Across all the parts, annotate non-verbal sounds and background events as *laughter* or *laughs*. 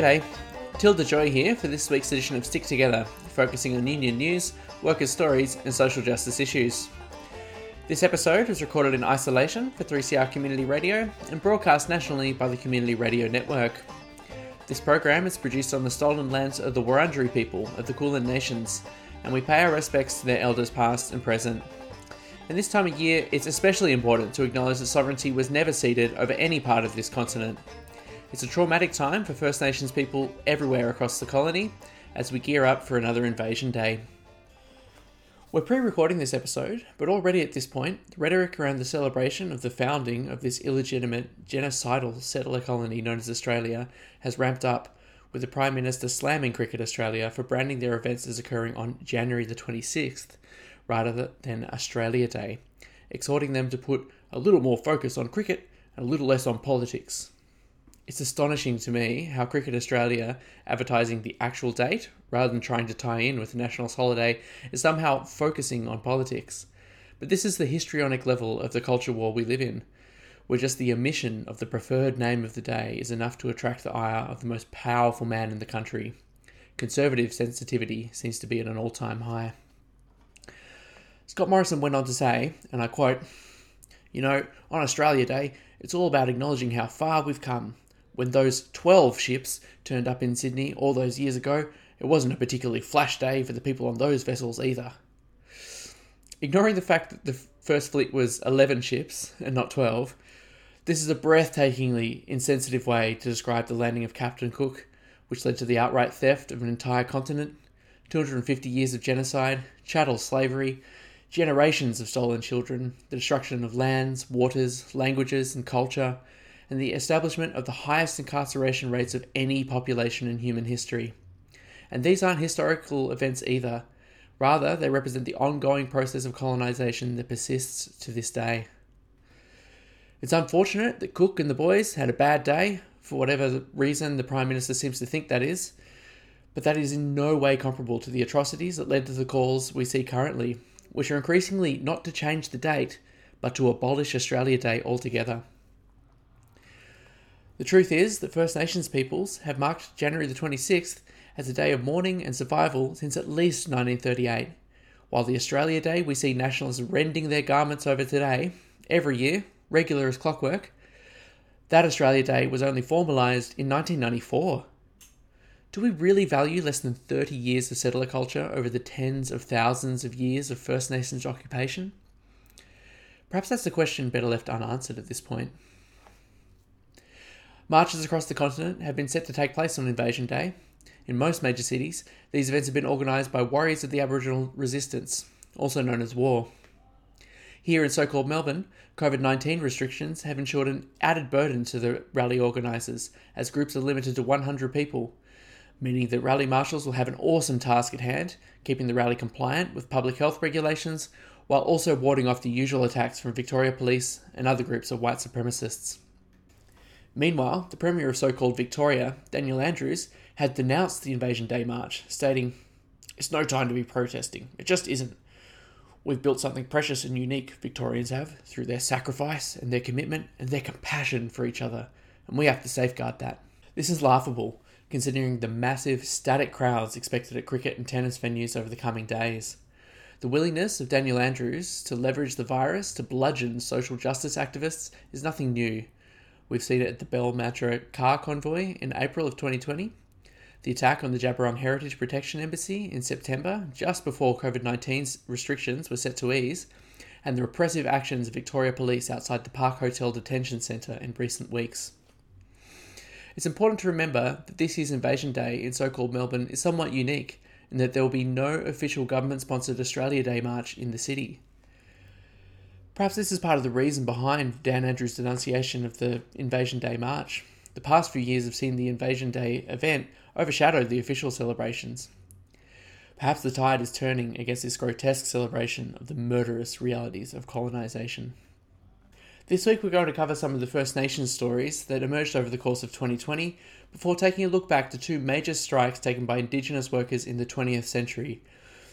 G'day, Tilda Joy here for this week's edition of Stick Together, focusing on union news, workers' stories, and social justice issues. This episode was recorded in isolation for 3CR Community Radio and broadcast nationally by the Community Radio Network. This program is produced on the stolen lands of the Wurundjeri people of the Kulin Nations, and we pay our respects to their elders past and present. And this time of year, it's especially important to acknowledge that sovereignty was never ceded over any part of this continent. It's a traumatic time for First Nations people everywhere across the colony as we gear up for another invasion day. We're pre recording this episode, but already at this point, the rhetoric around the celebration of the founding of this illegitimate, genocidal settler colony known as Australia has ramped up, with the Prime Minister slamming Cricket Australia for branding their events as occurring on January the 26th rather than Australia Day, exhorting them to put a little more focus on cricket and a little less on politics. It's astonishing to me how Cricket Australia advertising the actual date rather than trying to tie in with the national holiday is somehow focusing on politics. But this is the histrionic level of the culture war we live in, where just the omission of the preferred name of the day is enough to attract the ire of the most powerful man in the country. Conservative sensitivity seems to be at an all time high. Scott Morrison went on to say, and I quote, You know, on Australia Day, it's all about acknowledging how far we've come when those 12 ships turned up in Sydney all those years ago, it wasn't a particularly flash day for the people on those vessels either. Ignoring the fact that the First Fleet was 11 ships and not 12, this is a breathtakingly insensitive way to describe the landing of Captain Cook, which led to the outright theft of an entire continent, 250 years of genocide, chattel slavery, generations of stolen children, the destruction of lands, waters, languages, and culture, and the establishment of the highest incarceration rates of any population in human history. And these aren't historical events either. Rather, they represent the ongoing process of colonization that persists to this day. It's unfortunate that Cook and the boys had a bad day, for whatever reason the Prime Minister seems to think that is, but that is in no way comparable to the atrocities that led to the calls we see currently, which are increasingly not to change the date, but to abolish Australia Day altogether. The truth is that First Nations peoples have marked January the 26th as a day of mourning and survival since at least 1938. While the Australia Day we see nationalists rending their garments over today, every year, regular as clockwork, that Australia Day was only formalised in 1994. Do we really value less than 30 years of settler culture over the tens of thousands of years of First Nations occupation? Perhaps that's a question better left unanswered at this point. Marches across the continent have been set to take place on Invasion Day. In most major cities, these events have been organised by warriors of the Aboriginal resistance, also known as war. Here in so called Melbourne, COVID 19 restrictions have ensured an added burden to the rally organisers, as groups are limited to 100 people, meaning that rally marshals will have an awesome task at hand, keeping the rally compliant with public health regulations, while also warding off the usual attacks from Victoria Police and other groups of white supremacists. Meanwhile, the Premier of so called Victoria, Daniel Andrews, had denounced the Invasion Day March, stating, It's no time to be protesting. It just isn't. We've built something precious and unique, Victorians have, through their sacrifice and their commitment and their compassion for each other, and we have to safeguard that. This is laughable, considering the massive, static crowds expected at cricket and tennis venues over the coming days. The willingness of Daniel Andrews to leverage the virus to bludgeon social justice activists is nothing new, We've seen it at the Bell Metro car convoy in April of 2020, the attack on the Djab Wurrung Heritage Protection Embassy in September, just before COVID 19's restrictions were set to ease, and the repressive actions of Victoria Police outside the Park Hotel Detention Centre in recent weeks. It's important to remember that this year's Invasion Day in so called Melbourne is somewhat unique in that there will be no official government sponsored Australia Day march in the city. Perhaps this is part of the reason behind Dan Andrews' denunciation of the Invasion Day March. The past few years have seen the Invasion Day event overshadow the official celebrations. Perhaps the tide is turning against this grotesque celebration of the murderous realities of colonisation. This week, we're going to cover some of the First Nations stories that emerged over the course of 2020 before taking a look back to two major strikes taken by Indigenous workers in the 20th century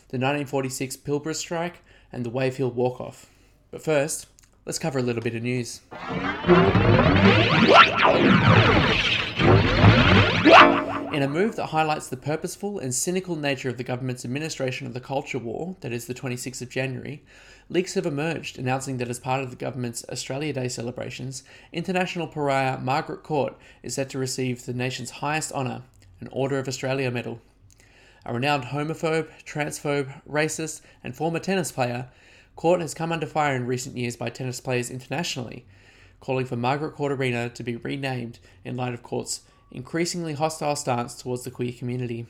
the 1946 Pilbara Strike and the Wave Walk Off. But first, let's cover a little bit of news. In a move that highlights the purposeful and cynical nature of the government's administration of the culture war, that is the 26th of January, leaks have emerged announcing that as part of the government's Australia Day celebrations, international pariah Margaret Court is set to receive the nation's highest honour, an Order of Australia medal. A renowned homophobe, transphobe, racist, and former tennis player, Court has come under fire in recent years by tennis players internationally, calling for Margaret Court Arena to be renamed in light of Court's increasingly hostile stance towards the queer community.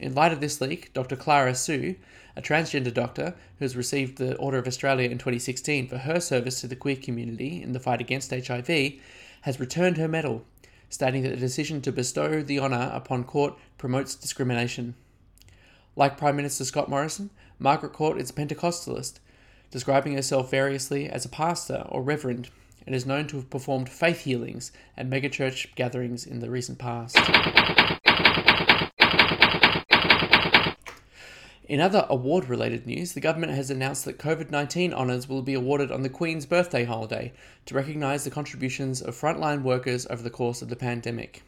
In light of this leak, Dr. Clara Soo, a transgender doctor who has received the Order of Australia in 2016 for her service to the queer community in the fight against HIV, has returned her medal, stating that the decision to bestow the honour upon Court promotes discrimination. Like Prime Minister Scott Morrison, Margaret Court is a Pentecostalist, describing herself variously as a pastor or reverend, and is known to have performed faith healings at megachurch gatherings in the recent past. In other award related news, the government has announced that COVID 19 honours will be awarded on the Queen's birthday holiday to recognise the contributions of frontline workers over the course of the pandemic.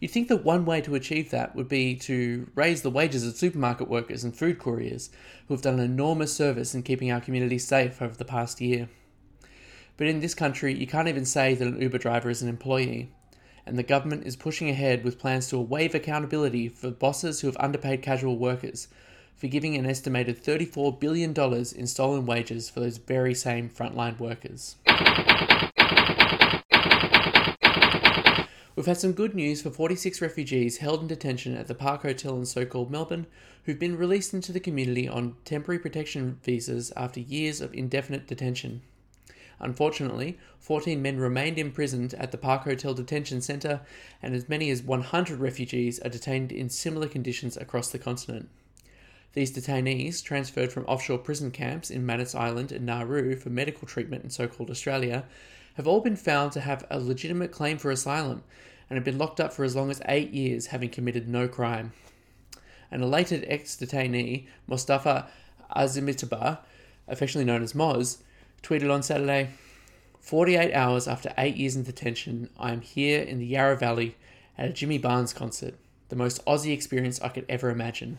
You'd think that one way to achieve that would be to raise the wages of supermarket workers and food couriers who have done an enormous service in keeping our community safe over the past year. But in this country, you can't even say that an Uber driver is an employee. And the government is pushing ahead with plans to waive accountability for bosses who have underpaid casual workers, forgiving an estimated $34 billion in stolen wages for those very same frontline workers. We've had some good news for 46 refugees held in detention at the Park Hotel in so called Melbourne who've been released into the community on temporary protection visas after years of indefinite detention. Unfortunately, 14 men remained imprisoned at the Park Hotel Detention Centre, and as many as 100 refugees are detained in similar conditions across the continent. These detainees, transferred from offshore prison camps in Manus Island and Nauru for medical treatment in so called Australia, have all been found to have a legitimate claim for asylum and have been locked up for as long as eight years, having committed no crime. An elated ex detainee, Mostafa Azimitabar, affectionately known as Moz, tweeted on Saturday 48 hours after eight years in detention, I am here in the Yarra Valley at a Jimmy Barnes concert, the most Aussie experience I could ever imagine.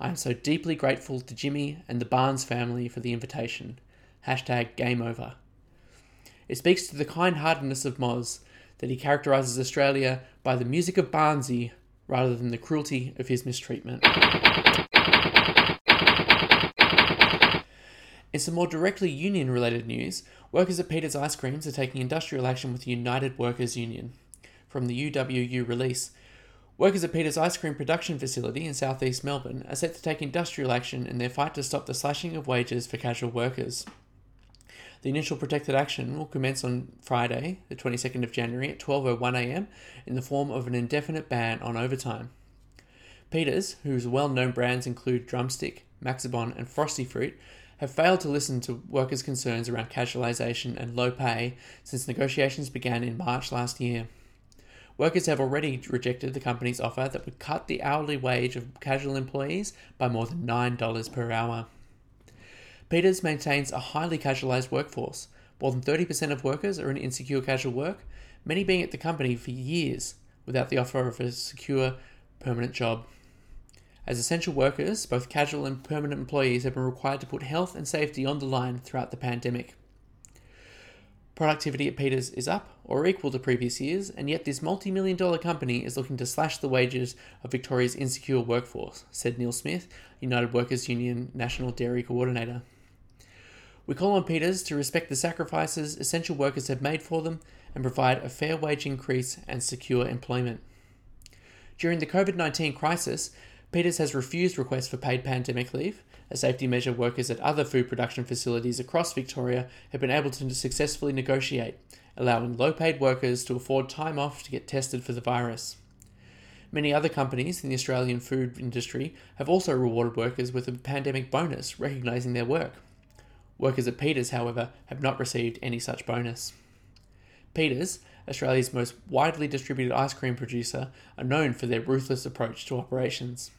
I am so deeply grateful to Jimmy and the Barnes family for the invitation. Hashtag game over. It speaks to the kind heartedness of Moz that he characterises Australia by the music of Barnesy rather than the cruelty of his mistreatment. In some more directly union related news, workers at Peter's Ice Creams are taking industrial action with the United Workers Union. From the UWU release, workers at Peter's Ice Cream production facility in southeast Melbourne are set to take industrial action in their fight to stop the slashing of wages for casual workers. The initial protected action will commence on Friday, the 22nd of January at 12.01am in the form of an indefinite ban on overtime. Peters, whose well known brands include Drumstick, Maxibon, and Frosty Fruit, have failed to listen to workers' concerns around casualisation and low pay since negotiations began in March last year. Workers have already rejected the company's offer that would cut the hourly wage of casual employees by more than $9 per hour. Peters maintains a highly casualised workforce. More than 30% of workers are in insecure casual work, many being at the company for years without the offer of a secure permanent job. As essential workers, both casual and permanent employees have been required to put health and safety on the line throughout the pandemic. Productivity at Peters is up or equal to previous years, and yet this multi million dollar company is looking to slash the wages of Victoria's insecure workforce, said Neil Smith, United Workers Union National Dairy Coordinator. We call on Peters to respect the sacrifices essential workers have made for them and provide a fair wage increase and secure employment. During the COVID 19 crisis, Peters has refused requests for paid pandemic leave. A safety measure workers at other food production facilities across Victoria have been able to successfully negotiate, allowing low paid workers to afford time off to get tested for the virus. Many other companies in the Australian food industry have also rewarded workers with a pandemic bonus recognising their work. Workers at Peters, however, have not received any such bonus. Peters, Australia's most widely distributed ice cream producer, are known for their ruthless approach to operations.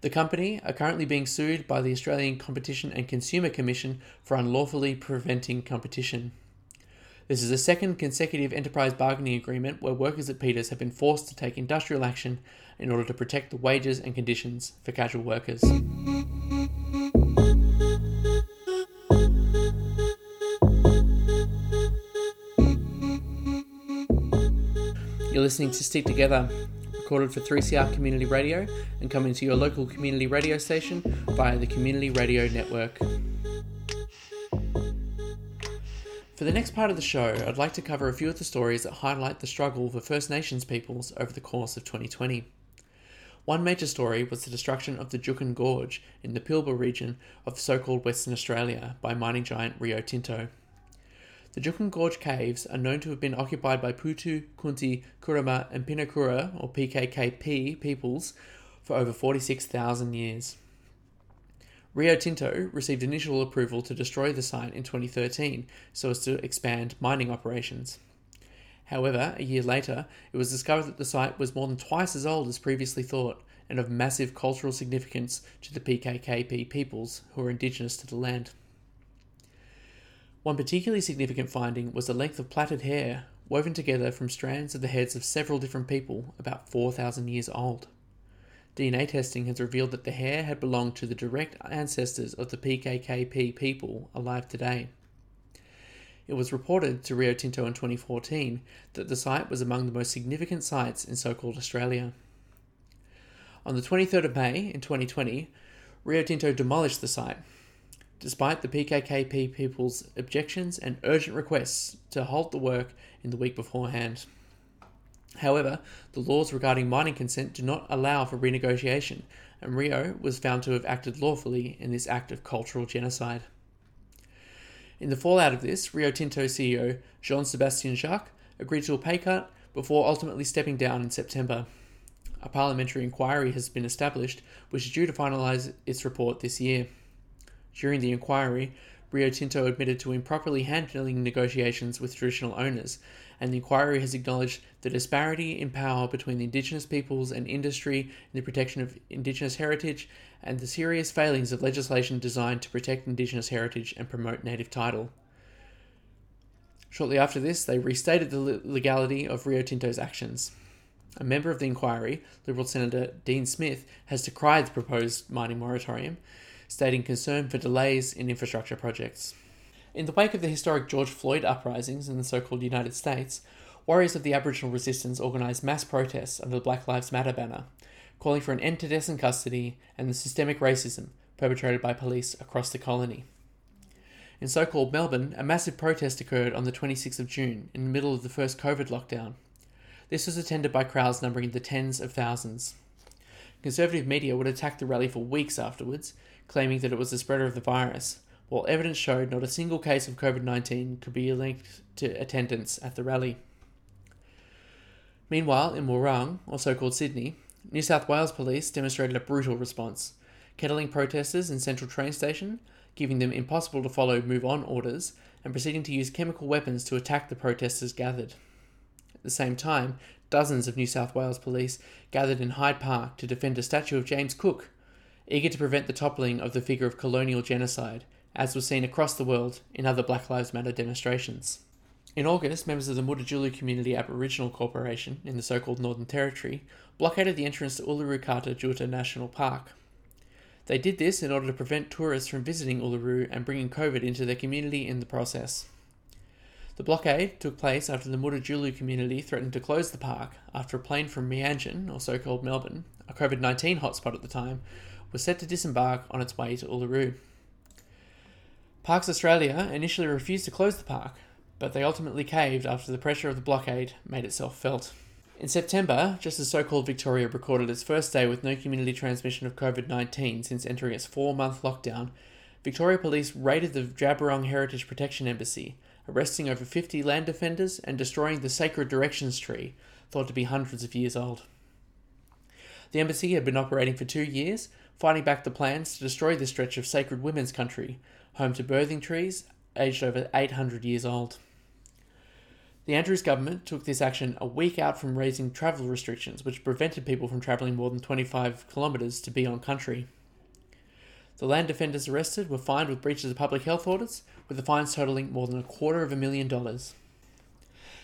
The company are currently being sued by the Australian Competition and Consumer Commission for unlawfully preventing competition. This is the second consecutive enterprise bargaining agreement where workers at Peters have been forced to take industrial action in order to protect the wages and conditions for casual workers. You're listening to Stick Together, recorded for 3CR Community Radio and coming to your local community radio station via the Community Radio Network. For the next part of the show, I'd like to cover a few of the stories that highlight the struggle for First Nations peoples over the course of 2020. One major story was the destruction of the Juukan Gorge in the Pilbara region of so called Western Australia by mining giant Rio Tinto. The Juukan Gorge caves are known to have been occupied by Putu, Kunti, Kurrama, and Pinikura, or PKKP, peoples for over 46,000 years. Rio Tinto received initial approval to destroy the site in 2013 so as to expand mining operations. However, a year later, it was discovered that the site was more than twice as old as previously thought and of massive cultural significance to the PKKP peoples who are indigenous to the land. One particularly significant finding was the length of plaited hair woven together from strands of the heads of several different people about 4,000 years old. DNA testing has revealed that the hair had belonged to the direct ancestors of the PKKP people alive today. It was reported to Rio Tinto in 2014 that the site was among the most significant sites in so called Australia. On the 23rd of May in 2020, Rio Tinto demolished the site despite the PKKP people's objections and urgent requests to halt the work in the week beforehand. However, the laws regarding mining consent do not allow for renegotiation, and Rio was found to have acted lawfully in this act of cultural genocide. In the fallout of this, Rio Tinto CEO Jean Sebastien Jacques agreed to a pay cut before ultimately stepping down in September. A parliamentary inquiry has been established, which is due to finalise its report this year. During the inquiry, Rio Tinto admitted to improperly handling negotiations with traditional owners, and the inquiry has acknowledged the disparity in power between the Indigenous peoples and industry in the protection of Indigenous heritage, and the serious failings of legislation designed to protect Indigenous heritage and promote native title. Shortly after this, they restated the legality of Rio Tinto's actions. A member of the inquiry, Liberal Senator Dean Smith, has decried the proposed mining moratorium stating concern for delays in infrastructure projects. In the wake of the historic George Floyd uprisings in the so called United States, warriors of the Aboriginal resistance organised mass protests under the Black Lives Matter banner, calling for an end to death in custody and the systemic racism perpetrated by police across the colony. In so called Melbourne, a massive protest occurred on the 26th of June in the middle of the first COVID lockdown. This was attended by crowds numbering in the tens of thousands. Conservative media would attack the rally for weeks afterwards, claiming that it was the spreader of the virus, while evidence showed not a single case of COVID 19 could be linked to attendance at the rally. Meanwhile, in Morang, or so called Sydney, New South Wales police demonstrated a brutal response, kettling protesters in Central Train Station, giving them impossible to follow move on orders, and proceeding to use chemical weapons to attack the protesters gathered. At the same time, dozens of New South Wales police gathered in Hyde Park to defend a statue of James Cook, eager to prevent the toppling of the figure of colonial genocide, as was seen across the world in other Black Lives Matter demonstrations. In August, members of the Mutitjulu Community Aboriginal Corporation in the so called Northern Territory blockaded the entrance to Uluru Kata Tjuta National Park. They did this in order to prevent tourists from visiting Uluru and bringing COVID into their community in the process. The blockade took place after the Mutitjulu community threatened to close the park after a plane from Meanjin, or so called Melbourne, a COVID 19 hotspot at the time, was set to disembark on its way to Uluru. Parks Australia initially refused to close the park, but they ultimately caved after the pressure of the blockade made itself felt. In September, just as so called Victoria recorded its first day with no community transmission of COVID 19 since entering its four month lockdown, Victoria Police raided the Djabwurrung Heritage Protection Embassy, arresting over 50 land defenders and destroying the sacred directions tree, thought to be hundreds of years old. The embassy had been operating for two years fighting back the plans to destroy this stretch of sacred women's country, home to birthing trees aged over 800 years old. The Andrews government took this action a week out from raising travel restrictions, which prevented people from travelling more than 25 kilometres to be on country. The land defenders arrested were fined with breaches of public health orders, with the fines totaling more than a quarter of a million dollars.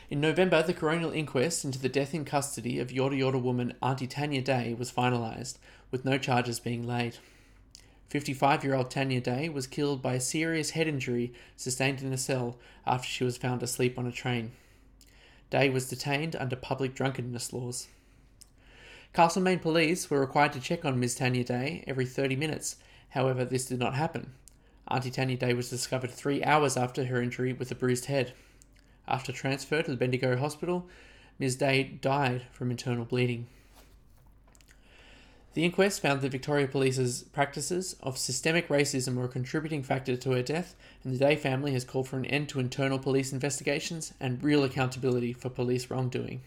In November, the coronial inquest into the death in custody of Yorta Yorta woman Auntie Tanya Day was finalised, with no charges being laid. 55 year old Tanya Day was killed by a serious head injury sustained in a cell after she was found asleep on a train. Day was detained under public drunkenness laws. Castlemaine police were required to check on Ms. Tanya Day every 30 minutes, however, this did not happen. Auntie Tanya Day was discovered three hours after her injury with a bruised head. After transfer to the Bendigo Hospital, Ms. Day died from internal bleeding. The inquest found that Victoria Police's practices of systemic racism were a contributing factor to her death, and the Day family has called for an end to internal police investigations and real accountability for police wrongdoing.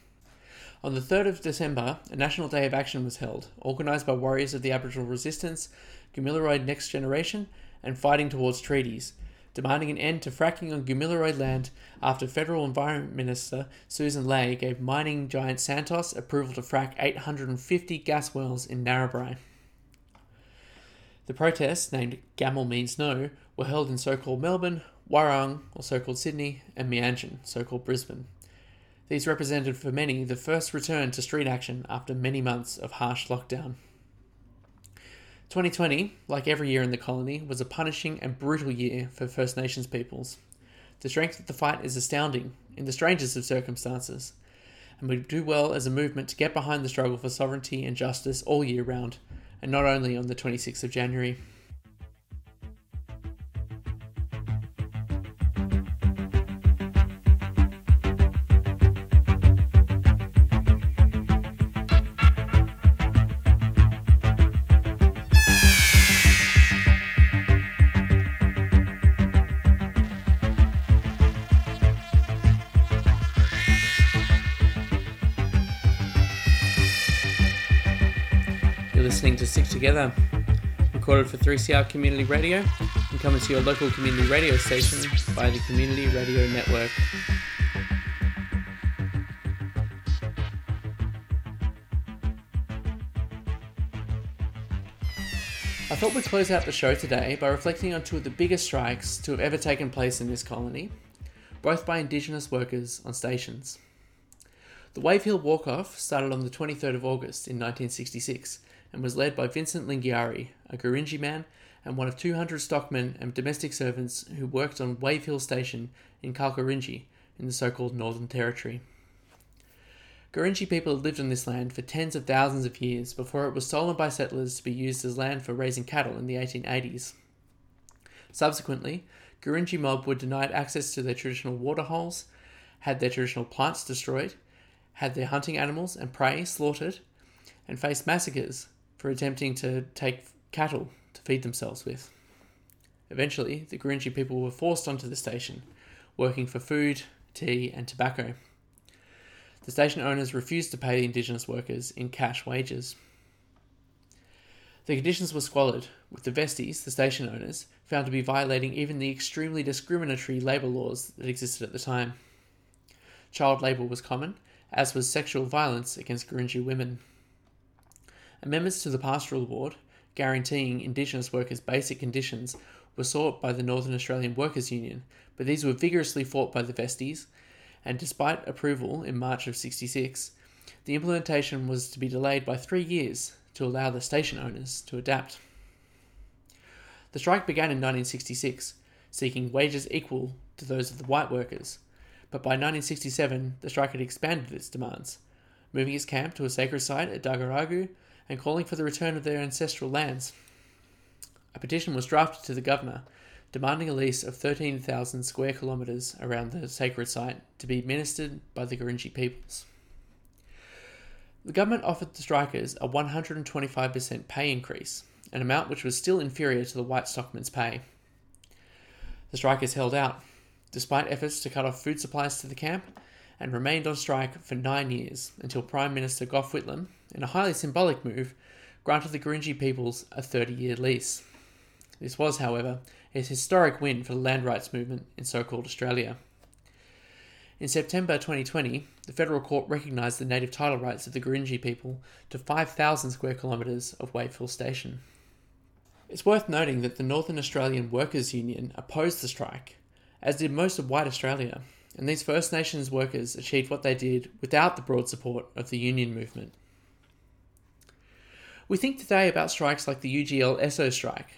On the 3rd of December, a National Day of Action was held, organised by warriors of the Aboriginal Resistance, Gamilaroi Next Generation, and Fighting Towards Treaties, demanding an end to fracking on Gamilaroi land after Federal Environment Minister Susan Ley gave mining giant Santos approval to frack 850 gas wells in Narrabri. The protests, named Gamel Means No, were held in so called Melbourne, Warrawong, or so called Sydney, and Meanjin, so called Brisbane. These represented for many the first return to street action after many months of harsh lockdown. 2020, like every year in the colony, was a punishing and brutal year for First Nations peoples. The strength of the fight is astounding, in the strangest of circumstances, and we do well as a movement to get behind the struggle for sovereignty and justice all year round, and not only on the 26th of January. Together, recorded for 3CR Community Radio and coming to your local community radio station by the Community Radio Network. I thought we'd close out the show today by reflecting on two of the biggest strikes to have ever taken place in this colony, both by Indigenous workers on stations. The Wave Hill Walk Off started on the 23rd of August in 1966 and was led by Vincent Lingiari, a Gurindji man and one of 200 stockmen and domestic servants who worked on Wave Hill Station in Kalkarindji in the so called Northern Territory. Gurindji people had lived on this land for tens of thousands of years before it was stolen by settlers to be used as land for raising cattle in the 1880s. Subsequently, Gurindji mob were denied access to their traditional water holes, had their traditional plants destroyed, had their hunting animals and prey slaughtered, and faced massacres for attempting to take cattle to feed themselves with. Eventually, the Gurindji people were forced onto the station, working for food, tea, and tobacco. The station owners refused to pay the Indigenous workers in cash wages. The conditions were squalid, with the Vesteys, the station owners, found to be violating even the extremely discriminatory labour laws that existed at the time. Child labour was common, as was sexual violence against Gurindji women. Amendments to the Pastoral Board, guaranteeing Indigenous workers basic conditions, were sought by the Northern Australian Workers' Union, but these were vigorously fought by the Vesteys, and despite approval in March of 66, the implementation was to be delayed by three years to allow the station owners to adapt. The strike began in 1966, seeking wages equal to those of the white workers, but by 1967 the strike had expanded its demands, moving its camp to a sacred site at Daguragu and calling for the return of their ancestral lands. A petition was drafted to the governor demanding a lease of 13,000 square kilometres around the sacred site to be administered by the Gurindji peoples. The government offered the strikers a 125% pay increase, an amount which was still inferior to the white stockmen's pay. The strikers held out, despite efforts to cut off food supplies to the camp, and remained on strike for nine years until Prime Minister Gough Whitlam, in a highly symbolic move, granted the Gurindji peoples a 30 year lease. This was, however, a historic win for the land rights movement in so called Australia. In September 2020, the federal court recognised the native title rights of the Gurindji people to 5,000 square kilometres of Wave Hill Station. It's worth noting that the Northern Australian Workers' Union opposed the strike, as did most of white Australia, and these First Nations workers achieved what they did without the broad support of the union movement. We think today about strikes like the UGL Esso strike,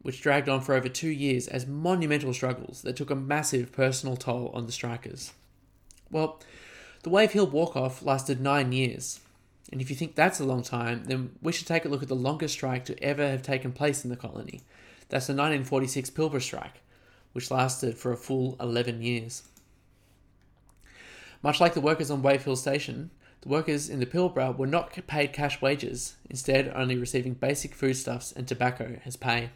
which dragged on for over two years as monumental struggles that took a massive personal toll on the strikers. Well, the Wave Hill walk off lasted nine years, and if you think that's a long time, then we should take a look at the longest strike to ever have taken place in the colony. That's the 1946 Pilbara strike, which lasted for a full 11 years. Much like the workers on Wave Hill Station, the workers in the Pilbara were not paid cash wages, instead, only receiving basic foodstuffs and tobacco as pay.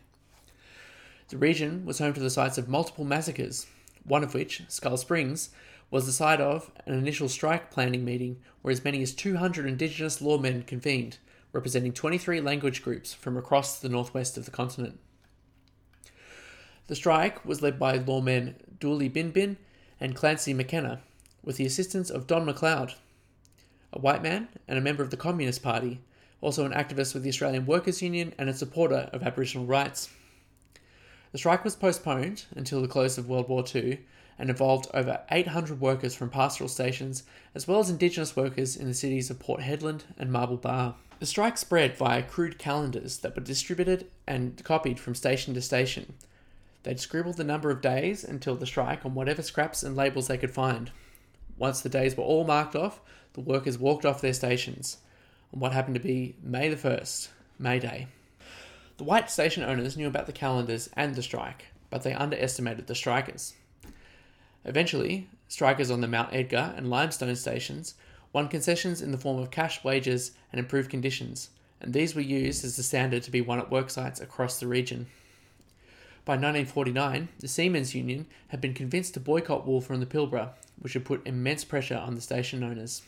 The region was home to the sites of multiple massacres, one of which, Skull Springs, was the site of an initial strike planning meeting where as many as 200 Indigenous lawmen convened, representing 23 language groups from across the northwest of the continent. The strike was led by lawmen Dooley Bin and Clancy McKenna, with the assistance of Don McLeod, a white man and a member of the Communist Party, also an activist with the Australian Workers' Union and a supporter of Aboriginal rights. The strike was postponed until the close of World War II and involved over 800 workers from pastoral stations, as well as Indigenous workers in the cities of Port Hedland and Marble Bar. The strike spread via crude calendars that were distributed and copied from station to station. They'd scribble the number of days until the strike on whatever scraps and labels they could find. Once the days were all marked off, the workers walked off their stations on what happened to be May the 1st, May Day. The white station owners knew about the calendars and the strike, but they underestimated the strikers. Eventually, strikers on the Mount Edgar and Limestone stations won concessions in the form of cash wages and improved conditions, and these were used as the standard to be won at worksites across the region. By 1949, the Seamen's Union had been convinced to boycott wool from the Pilbara, which had put immense pressure on the station owners.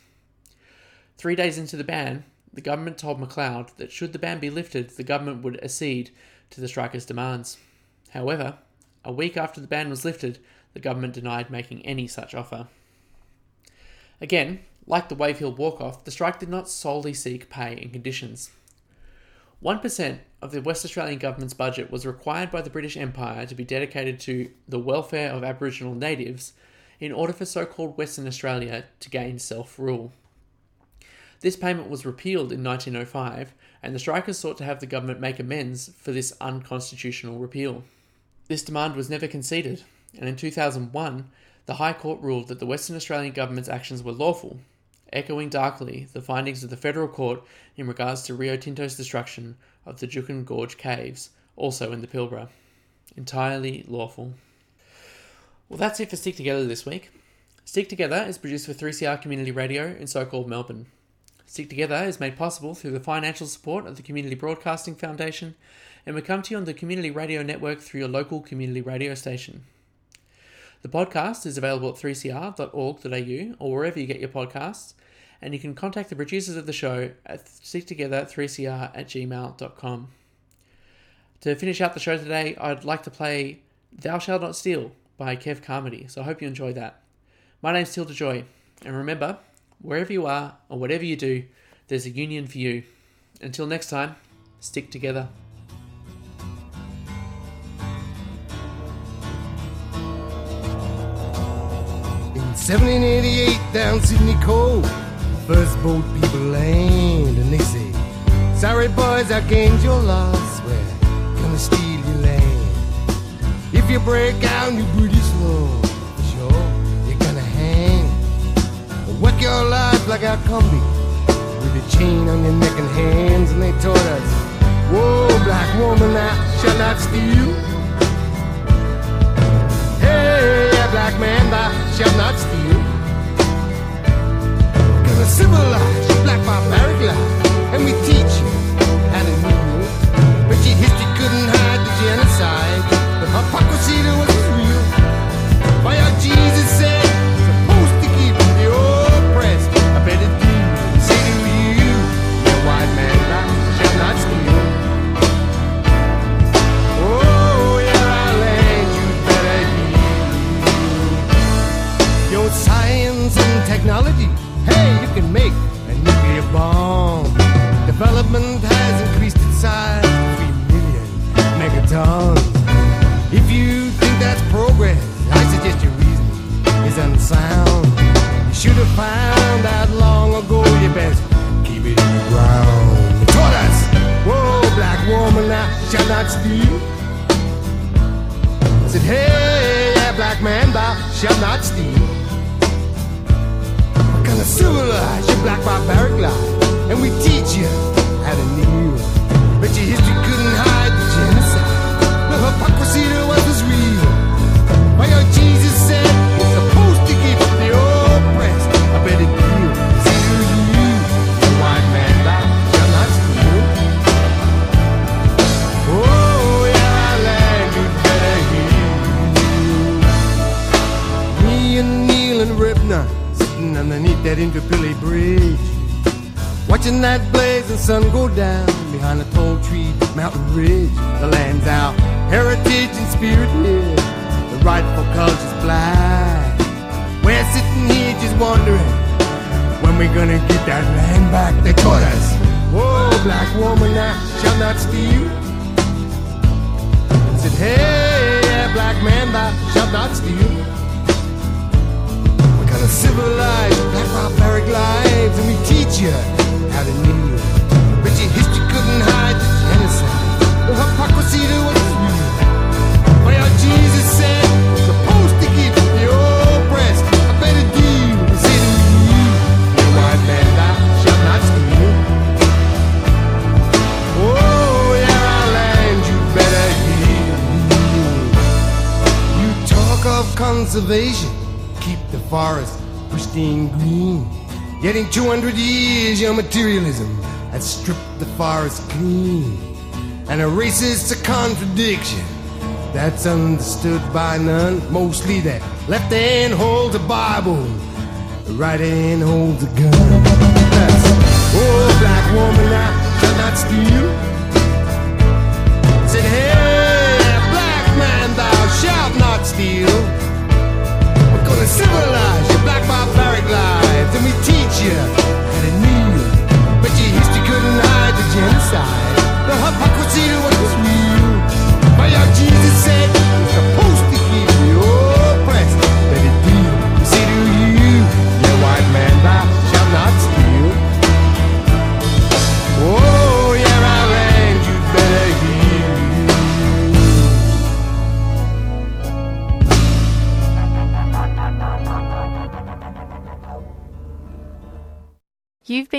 Three days into the ban, the government told McLeod that should the ban be lifted, the government would accede to the strikers' demands. However, a week after the ban was lifted, the government denied making any such offer. Again, like the Wave Hill walk off, the strike did not solely seek pay and conditions. 1% of the West Australian government's budget was required by the British Empire to be dedicated to the welfare of Aboriginal natives in order for so called Western Australia to gain self rule. This payment was repealed in 1905, and the strikers sought to have the government make amends for this unconstitutional repeal. This demand was never conceded, and in 2001, the High Court ruled that the Western Australian government's actions were lawful, echoing darkly the findings of the Federal Court in regards to Rio Tinto's destruction of the Juukan Gorge caves, also in the Pilbara. Entirely lawful. Well, that's it for Stick Together this week. Stick Together is produced for 3CR Community Radio in so called Melbourne. Stick Together is made possible through the financial support of the Community Broadcasting Foundation, and we come to you on the Community Radio Network through your local community radio station. The podcast is available at 3cr.org.au or wherever you get your podcasts, and you can contact the producers of the show at sticktogether3cr at gmail.com. To finish out the show today, I'd like to play Thou Shalt Not Steal by Kev Carmody, so I hope you enjoy that. My name's Tilda Joy, and remember, wherever you are or whatever you do, there's a union for you. Until next time, stick together. In 1788 down Sydney Cove. First boat people land and they say, Sorry boys, I gained your loss. We're gonna steal your land. If you break down your British law, work your life like a combi with a chain on your neck and hands. And they taught us, Whoa, black woman, I shall not steal. Hey, black man, thou shalt not steal. Cause a civilized black barbaric life, and we teach you barbaric lives, and we teach you how to kneel. But your history couldn't hide the genocide, the hypocrisy. Well, Jesus said, supposed to give the oppressed a better deal. Said to you, you white man, not. Oh, our land, you better heal. You talk of conservation, keep the forest pristine green. Yet in 200 years, your materialism has stripped the forest clean. And racist a contradiction that's understood by none. Mostly that left hand holds a Bible, the right hand holds a gun. That's, *laughs* oh, black woman, thou shalt not steal.